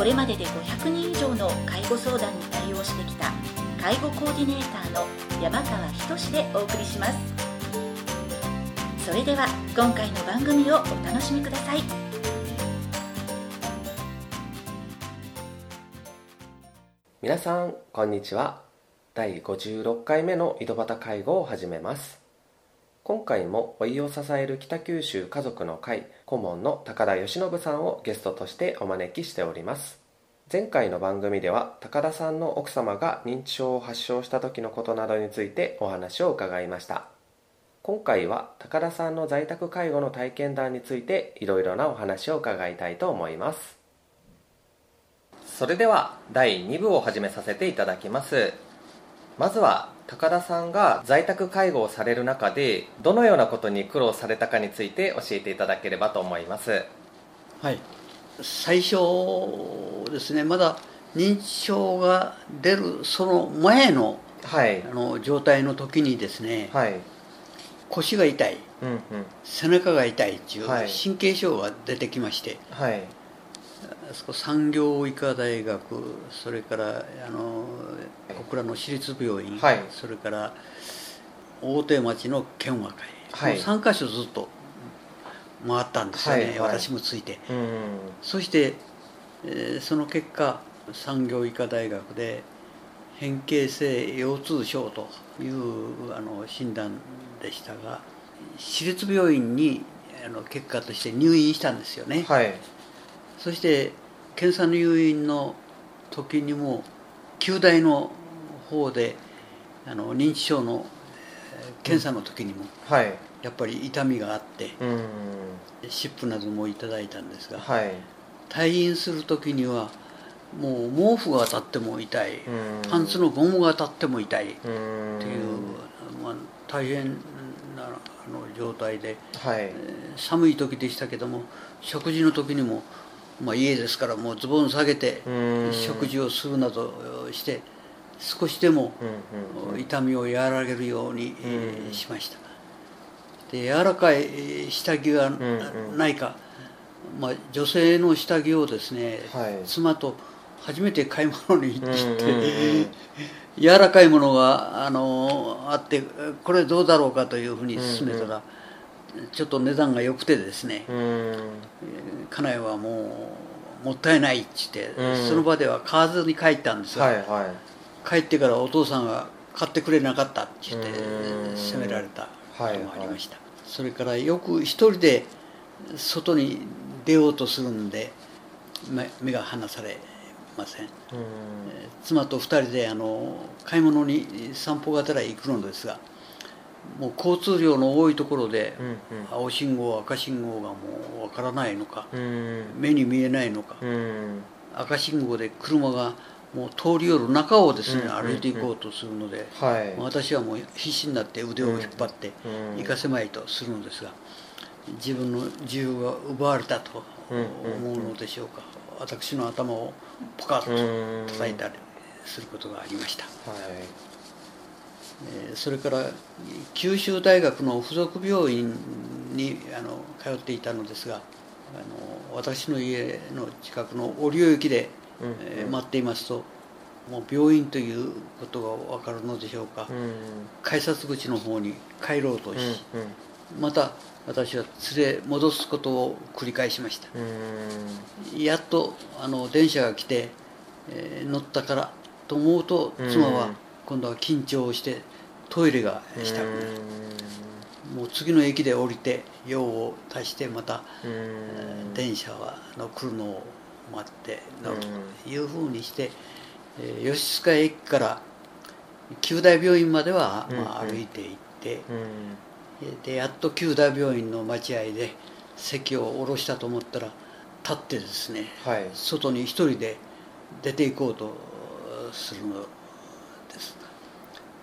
これまでで500人以上の介護相談に対応してきた介護コーディネーターの山川仁でお送りします。それでは今回の番組をお楽しみください。皆さんこんにちは。第56回目の井戸端介護を始めます。今回も老いを支える北九州家族の会顧問の高田義信さんをゲストとしてお招きしております。前回の番組では高田さんの奥様が認知症を発症した時のことなどについてお話を伺いました。今回は高田さんの在宅介護の体験談についていろいろなお話を伺いたいと思います。それでは第2部を始めさせていただきます。まずは高田さんが在宅介護をされる中でどのようなことに苦労されたかについて教えていただければと思います。はい。最初ですねまだ認知症が出るその前の,、はい。あの状態の時にですね、はい。腰が痛いうんうん。背中が痛いっていうはい。神経症が出てきまして、はい。あそこ産業医科大学それからあの小倉の私立病院、はい。それから大手町の県和会、はい。この3か所ずっと回ったんですよね、はいはい。私もついて。うん。そして、えーその結果産業医科大学で変形性腰痛症というあの診断でしたが私立病院にあの結果として入院したんですよね、はいそして検査入院の時にも旧大の方であの認知症のえー検査の時にもはい。やっぱり痛みがあってうん。湿布などもいただいたんですがはい。退院する時にはもう毛布が当たっても痛い。うん。パンツのゴムが当たっても痛い。ってうんいう、まあ、大変なあの状態ではい。えー寒い時でしたけども食事の時にも、まあ、家ですからもうズボン下げてうん。食事をするなどして少しでも痛みを和らげるようにしました。で柔らかいえー下着がないか、まあ、女性の下着をですね、はい。妻と初めて買い物に行って柔らかいものがあのあってこれどうだろうかというふうに勧めたら、ちょっと値段が良くてですね、うん。家内はもうもったいないって言って、うん。その場では買わずに帰ったんですが、はいはい。帰ってからお父さんが買ってくれなかったって言ってうん。責められたこともありました、はそれからよく一人で外に出ようとするんで目目が離されません。妻と二人であの買い物に散歩がてら行くのですがもう交通量の多いところでうん青信号赤信号がもうわからないのかうん目に見えないのかうん赤信号で車がもう通り寄る中をですねうん歩いていこうとするのではい。私はもう必死になって腕を引っ張ってうん行かせまいとするのですが自分の自由が奪われたと思うのでしょうか。私の頭をポカッうんと叩いたりすることがありました。はい。えーそれから九州大学の附属病院にあの通っていたのですがあの私の家の近くの折尾駅で、うんえー待っていますともう病院ということが分かるのでしょうか、うん。改札口の方に帰ろうとし、うんまた私は連れ戻すことを繰り返しました。うん。やっとあの電車が来て、えー乗ったからと思うと妻はうん。今度は緊張してトイレがしたくなるうもう次の駅で降りて用を足してまた、電車はの来るのを待って乗るというふうにして、えー吉塚駅から九大病院までは、まあ、歩いて行って、うん。でやっと九大病院の待合で席を下ろしたと思ったら立ってですねはい。外に一人で出て行こうとするのです。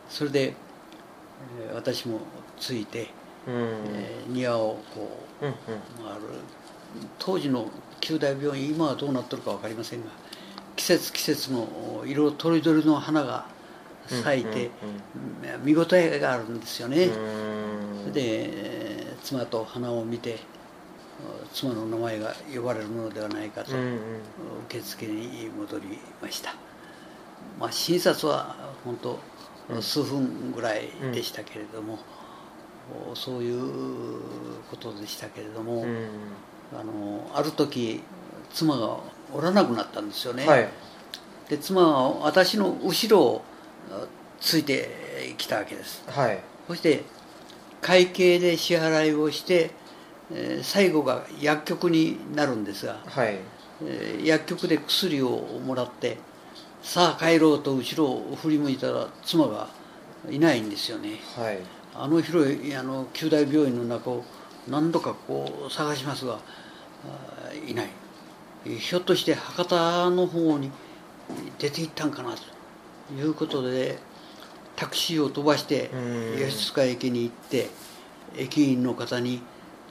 それで私もついて、うん。えー、庭をこう、うんうん、回る当時の九大病院今はどうなってるか分かりませんが季節季節の色とりどりの花が咲いて、見応えがあるんですよね。で妻と花を見て妻の名前が呼ばれるのではないかと受付に戻りました。まあ、診察は本当数分ぐらいでしたけれども、うん、そういうことでしたけれども、うん、あのある時妻がおらなくなったんですよね、はい、で妻は私の後ろをついてきたわけです、はい、そして会計で支払いをして、えー、最後が薬局になるんですが、はい。えー、薬局で薬をもらってさあ帰ろうと後ろを振り向いたら妻がいないんですよね、はい、あの広いあの九大病院の中を何度かこう探しますがいない。ひょっとして博多の方に出て行ったんかなということでタクシーを飛ばして吉塚駅に行って駅員の方に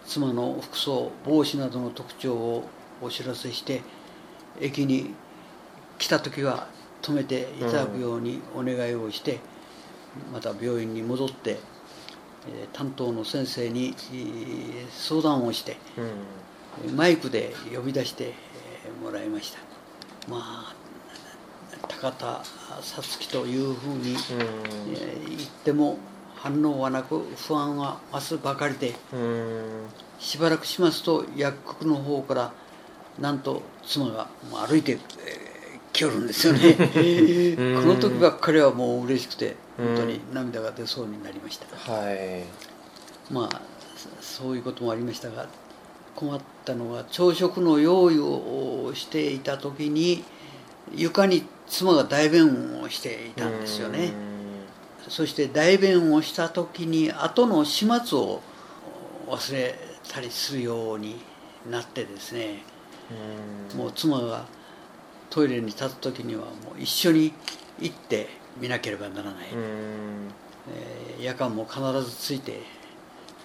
妻の服装帽子などの特徴をお知らせして駅に来た時は止めていただくようにお願いをしてまた病院に戻って担当の先生に相談をしてマイクで呼び出してもらいました。まあ高田さつきというふうに言っても反応はなく不安は増すばかりでしばらくしますと薬局の方からなんと妻が歩いてきよるんですよね。この時ばっかりはもう嬉しくて本当に涙が出そうになりました。はい。まあそういうこともありましたが困ったのは朝食の用意をしていた時に床に妻が代弁をしていたんですよね。そして代弁をした時に後の始末を忘れたりするようになってですね。もう妻がトイレに立つ時にはもう一緒に行って見なければならない、えー、夜間も必ずついて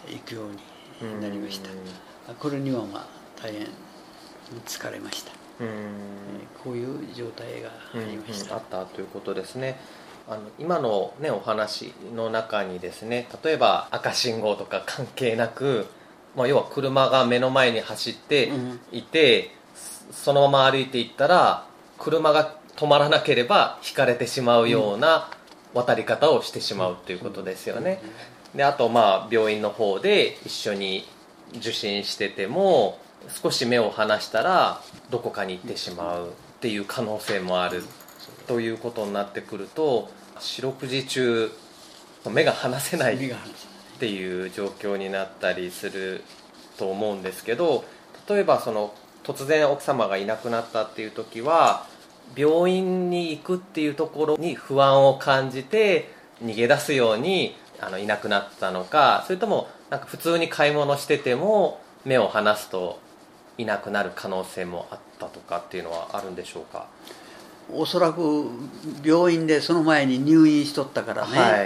いくようになりました。これにはまあ大変疲れました。うん、こういう状態がありました、うんうん、あったということですね。あの今の、ね、お話の中にですね例えば赤信号とか関係なく、まあ、要は車が目の前に走っていて、うん、そのまま歩いていったら車が止まらなければ引かれてしまうような渡り方をしてしまうということですよね。であとまあ病院の方で一緒に受診してても少し目を離したらどこかに行ってしまうっていう可能性もある。ということになってくると四六時中目が離せないっていう状況になったりすると思うんですけど例えばその突然奥様がいなくなったっていう時は病院に行くっていうところに不安を感じて逃げ出すようにあのいなくなったのかそれともなんか普通に買い物してても目を離すといなくなる可能性もあったとかっていうのはあるんでしょうか？おそらく病院でその前に入院しとったからね、は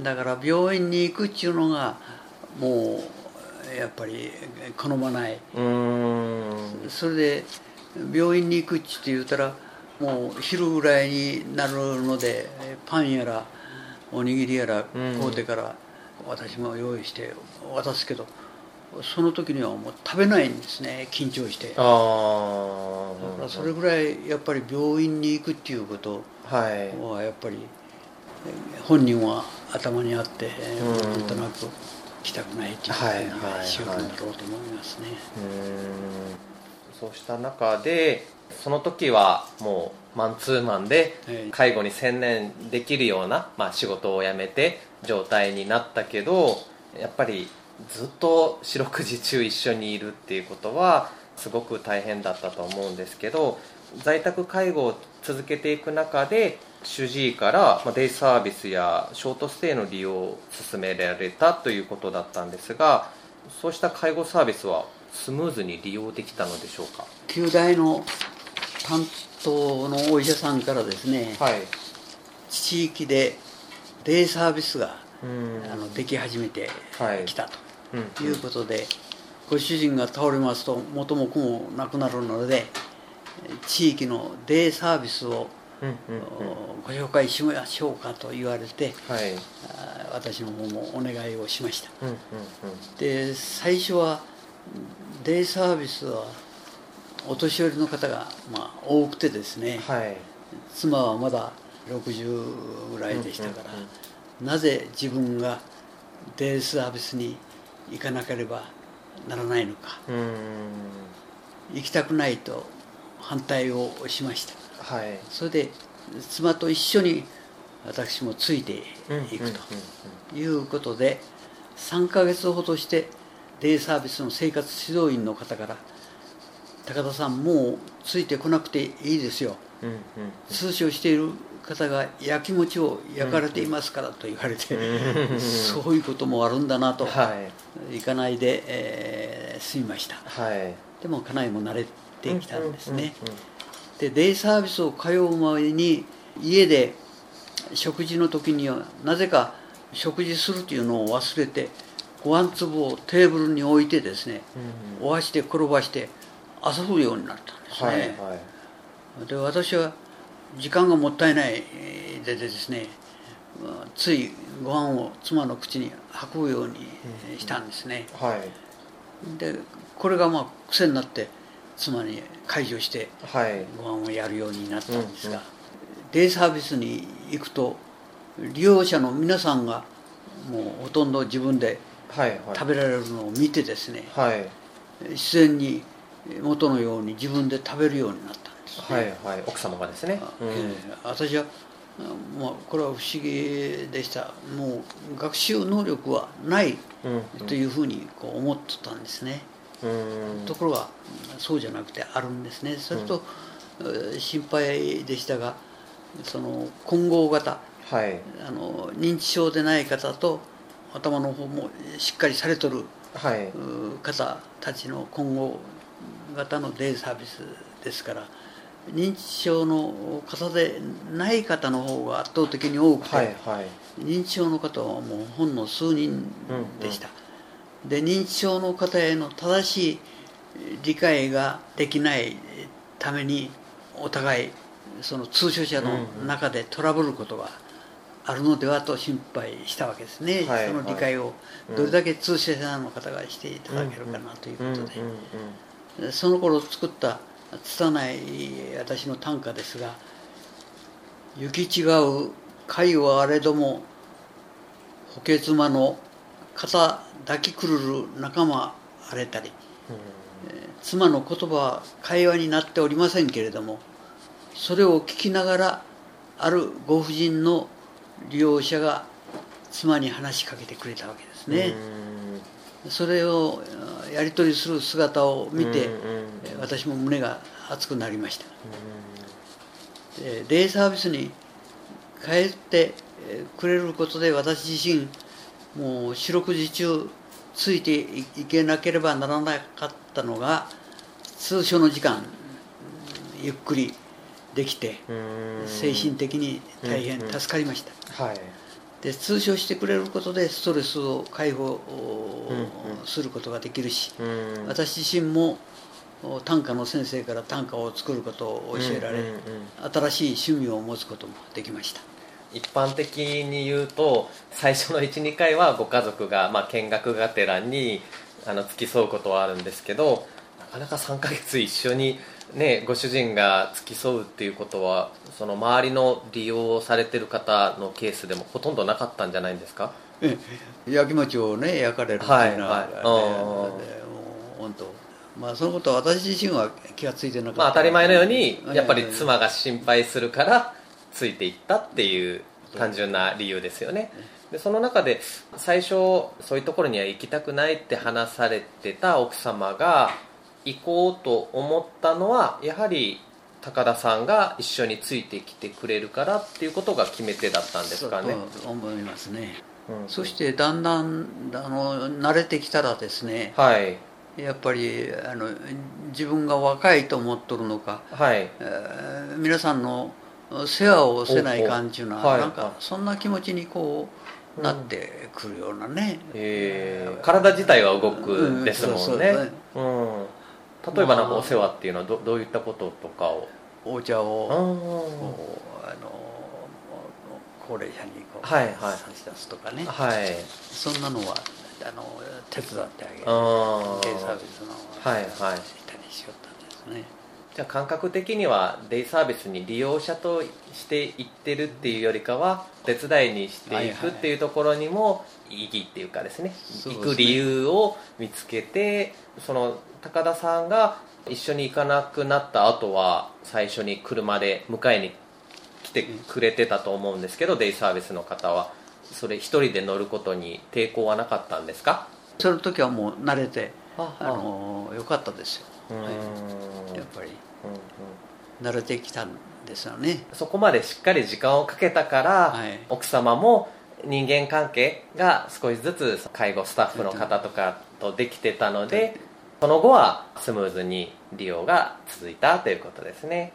い、だから病院に行くっていうのがもうやっぱり好まない。それで病院に行くって言うたらもう昼ぐらいになるのでパンやらおにぎりやら買うてから私も用意して渡すけどその時にはもう食べないんですね緊張して。ああだからそれぐらいやっぱり病院に行くっていうことはやっぱり本人は頭にあって、なんとなく来たくないっていう習慣だろうと思いますね、そうした中でその時はもうマンツーマンで介護に専念できるような、まあ、仕事を辞めて状態になったけどやっぱりずっと四六時中一緒にいるっていうことはすごく大変だったと思うんですけど在宅介護を続けていく中で主治医からデイサービスやショートステイの利用を進められたということだったんですがそうした介護サービスはスムーズに利用できたのでしょうか？旧大の当のお医者さんからですね、はい。地域でデイサービスがうん。あのでき始めてはい。きたうん。ということで、ご主人が倒れますと元も子もなくなるので地域のデイサービスをうんうんご紹介しましょうかと言われてはい。あ私の方もお願いをしました。うんうん。で最初はデイサービスはお年寄りの方が、まあ、多くてですね、うんはい。妻はまだ60ぐらいでしたから、うんうんなぜ自分がデイサービスに行かなければならないのかうん。うん行きたくないと反対をしました。はい。それで妻と一緒に私もついていうんうんくということで3ヶ月ほどしてデイサービスの生活指導員の方から「高田さんもうついてこなくていいですよ。うんうん通所している方がやきもちを焼かれていますから」と言われてうん。そういうこともあるんだなとはい。行かないで、えー済みました。はい。でも家内も慣れてきたんですね。でデイサービスを通う前に家で食事の時にはなぜか食事するというのを忘れてご飯粒をテーブルに置いてですねうん。お箸で転ばして遊ぶようになったんですね、はいはい。で私は時間がもったいないでですねまあついご飯を妻の口に運ぶようにしたんですね、はい。でこれがまあ癖になって妻に解除してはい。ご飯をやるようになったんですが、うんうん。デイサービスに行くと利用者の皆さんがもうほとんど自分ではいはい。食べられるのを見てですねはい。自然に元のように自分で食べるようになったんです、はいはい。奥様がですね。あうん。ええ。私はまあ、これは不思議でした。もう学習能力はないうんというふうにこう思ってたんですね、うん。ところがそうじゃなくてあるんですね。それと、えー心配でしたがその混合型はい。あの認知症でない方と頭の方もしっかりされとる方たちの混合型のデイサービスですから認知症の方でない方の方が圧倒的に多くて、はいはい。認知症の方はもうほんの数人でした、で認知症の方への正しい理解ができないためにお互いその通所者の中でトラブルことがあるのではと心配したわけですね、はいその理解をどれだけ通所者の方がしていただけるかなということで、その頃作った拙い私の短歌ですが「行き違う会はあれども補妻の肩抱きくるる仲間あれたり」妻の言葉は会話になっておりませんけれどもそれを聞きながらあるご婦人の利用者が妻に話しかけてくれたわけですね、それをあやり取りする姿を見て、私も胸が熱くなりました。でデイサービスに帰ってえーくれることで私自身もう四六時中ついていいけなければならなかったのが通所の時間ゆっくりできてうん。精神的に大変助かりました。はい。で通所してくれることでストレスを解放することができるしうん。私自身もお短歌の先生から短歌を作ることを教えられ、新しい趣味を持つこともできました。一般的に言うと最初の12回はご家族が、まあ、見学がてらにあの付き添うことはあるんですけどなかなか3ヶ月一緒に、ね、ご主人が付き添うっていうことはその周りの利用されてる方のケースでもほとんどなかったんじゃないんですか？ええ焼き餅をね焼かれるっていうのは、はいはい本当。まあそのことは私自身は気が付いてなかった、まあ、当たり前のようにええ。やっぱり妻が心配するからついていったっていう単純な理由ですよね。でその中で最初そういうところには行きたくないって話されてた奥様が行こうと思ったのはやはり高田さんが一緒についてきてくれるからっていうことが決め手だったんですかね。そうと思いますね、うん。そしてだんだんあの慣れてきたらですねはい。やっぱりあの自分が若いと思っとるのか、はい。えー皆さんの世話をせない感じのはい。なんかそんな気持ちにこうなってくるようなね、えー。体自体は動くですもんね,、うんそうそう。ねうん、例えばなんかお世話っていうのはどどういったこととかを？お茶をこうあの高齢者にこう、はいはい。差し出すとかね。はい。そんなのはあの手伝ってあげるあデイサーービスのはいはい。したりしよったんですね。じゃあ感覚的にはデイサービスに利用者として行ってるっていうよりかは手伝いにしていくっていうところにも意義っていうかですねですね。行く理由を見つけてその高田さんが一緒に行かなくなった後は最初に車で迎えに来てくれてたと思うんですけどデイサービスの方は。それ一人で乗ることに抵抗はなかったんですか？その時はもう慣れてああのよかったですよ、はい。やっぱり。うんうん。慣れてきたんですよね。そこまでしっかり時間をかけたから、はい。奥様も人間関係が少しずつ介護スタッフの方とかとできてたのでその後はスムーズに利用が続いたということですね、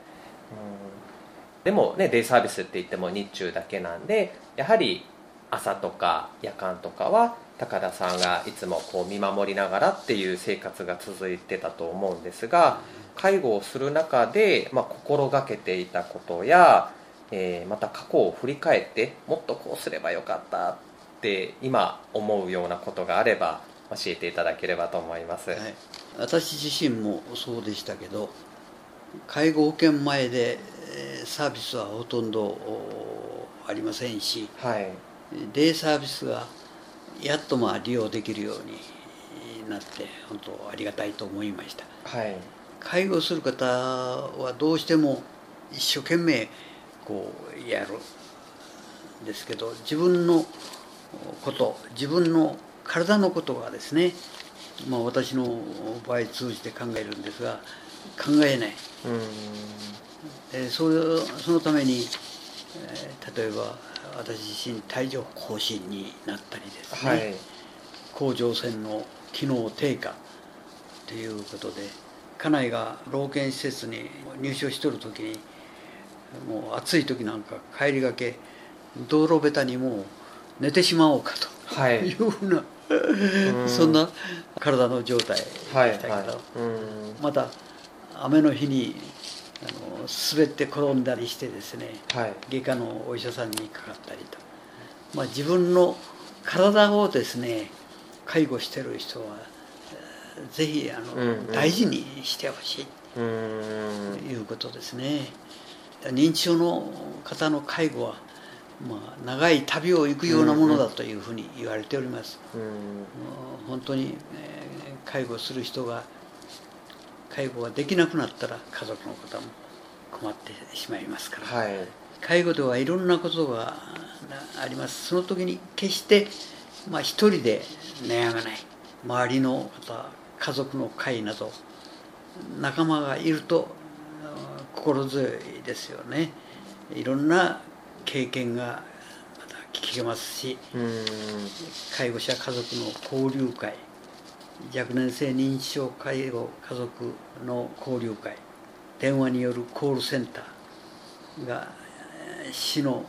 うん、でもねデイサービスって言っても日中だけなんでやはり朝とか夜間とかは高田さんがいつもこう見守りながらっていう生活が続いてたと思うんですが介護をする中で、まあ、心がけていたことや、えーまた過去を振り返ってもっとこうすればよかったって今思うようなことがあれば教えていただければと思います、はい、私自身もそうでしたけど介護保険前でえーサービスはほとんどおありませんしはい。デイサービスがやっとまあ利用できるようになって本当ありがたいと思いました。はい。介護する方はどうしても一生懸命こうやるんですけど自分のこと自分の体のことがですね、まあ、私の場合通じて考えるんですが考えない、えーそれそのために、えー例えば私自身帯状疱疹になったりですね、はい。甲状腺の機能低下ということで家内が老健施設に入所しとる時にもう暑い時なんか帰りがけ道路べたにもう寝てしまおうかと。はい。いうふうな、ん。そんな体の状態でしたはいけど、はいうーん。また雨の日にあの滑って転んだりしてですねはい。外科のお医者さんにかかったりと、まあ、自分の体をですね介護してる人はえーぜひあの、うんうん。大事にしてほしい。ということですね認知症の方の介護は、まあ、長い旅を行くようなものだというふうに言われております、うーん。もう本当に、えー介護する人が介護ができなくなったら家族の方も困ってしまいますから、はい。介護ではいろんなことがあります。その時に決して、まあ、一人で悩まない。周りの方家族の会など仲間がいるとあ心強いですよね。いろんな経験がまた聞けますし介護者家族の交流会若年性認知症介護家族の交流会電話によるコールセンターがえー市の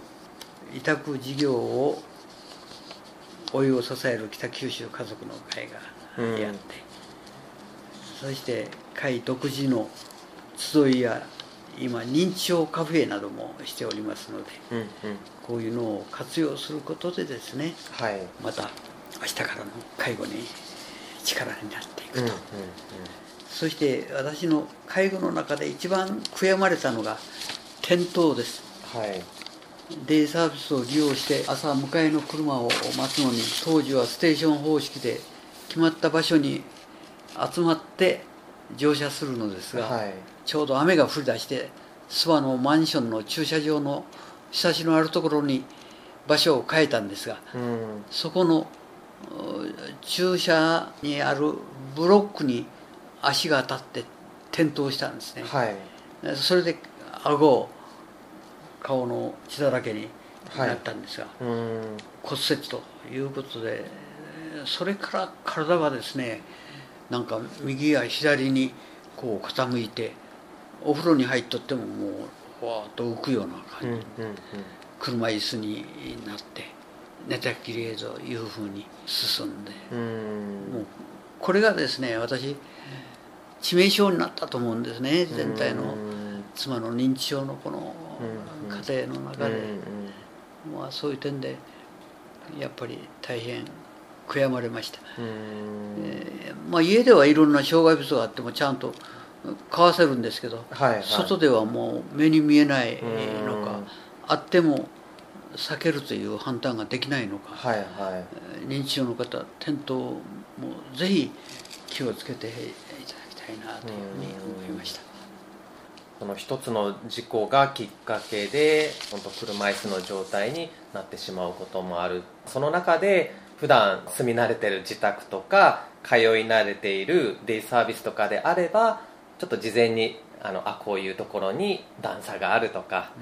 委託事業を老いを支える北九州家族の会がやって、そして会独自の集いや今認知症カフェなどもしておりますのでうんうん。こういうのを活用することでですねはい。また明日からの介護に力になっていくと、うんうんそして私の介護の中で一番悔やまれたのが転倒です。うんはい。デイサービスを利用して朝迎えの車を待つのに当時はステーション方式で決まった場所に集まって乗車するのですが、はい。ちょうど雨が降り出して諏訪のマンションの駐車場のひさしのあるところに場所を変えたんですがうん。そこのう駐車にあるブロックに足が当たって転倒したんですね、はい。それで顎顔の血だらけになったんですが、うーん。骨折ということでそれから体がですねなんか右や左にこう傾いてお風呂に入っとってももうふわーっと浮くような感じ、車椅子になって寝たきりへというふうに進んで。もうこれがですね私致命傷になったと思うんですね。全体のうん。妻の認知症のこのうん家庭の中で、うん。まあ、そういう点でやっぱり大変悔やまれました、うん。えーまあ、家ではいろんな障害物があってもちゃんと買わせるんですけど、はいはい。外ではもう目に見えないのかうん。あっても避けるという判断ができないのか、はいはい。えー認知症の方転倒もぜひ気をつけていただきたいなというふうに思いました。その一つの事故がきっかけで本当車椅子の状態になってしまうこともある。その中で普段住み慣れてる自宅とか通い慣れているデイサービスとかであればちょっと事前にあのあこういうところに段差があるとか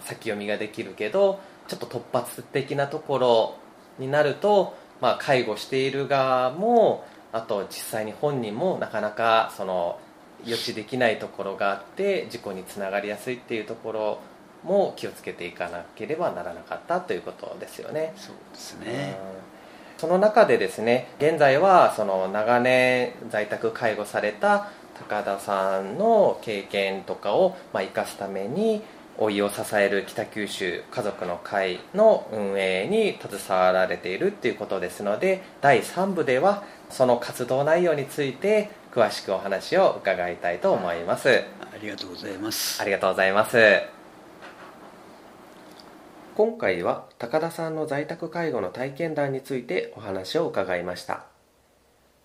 先読みができるけどちょっと突発的なところになると、まあ、介護している側もあと実際に本人もなかなかその予知できないところがあって事故につながりやすいっていうところも気をつけていかなければならなかったということですよね。そうですね、その中でですね現在はその長年在宅介護された高田さんの経験とかをまあ生かすために老いを支える北九州家族の会の運営に携わられているっていうことですので第3部ではその活動内容について詳しくお話を伺いたいと思います。ありがとうございます。ありがとうございます今回は高田さんの在宅介護の体験談についてお話を伺いました。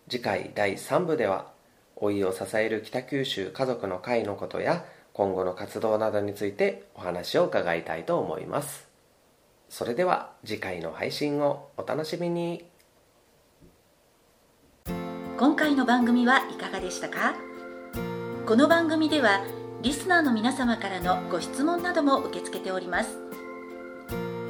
次回第3部では老いを支える北九州家族の会のことや今後の活動などについてお話を伺いたいと思います。それでは次回の配信をお楽しみに。今回の番組はいかがでしたか？この番組ではリスナーの皆様からのご質問なども受け付けております。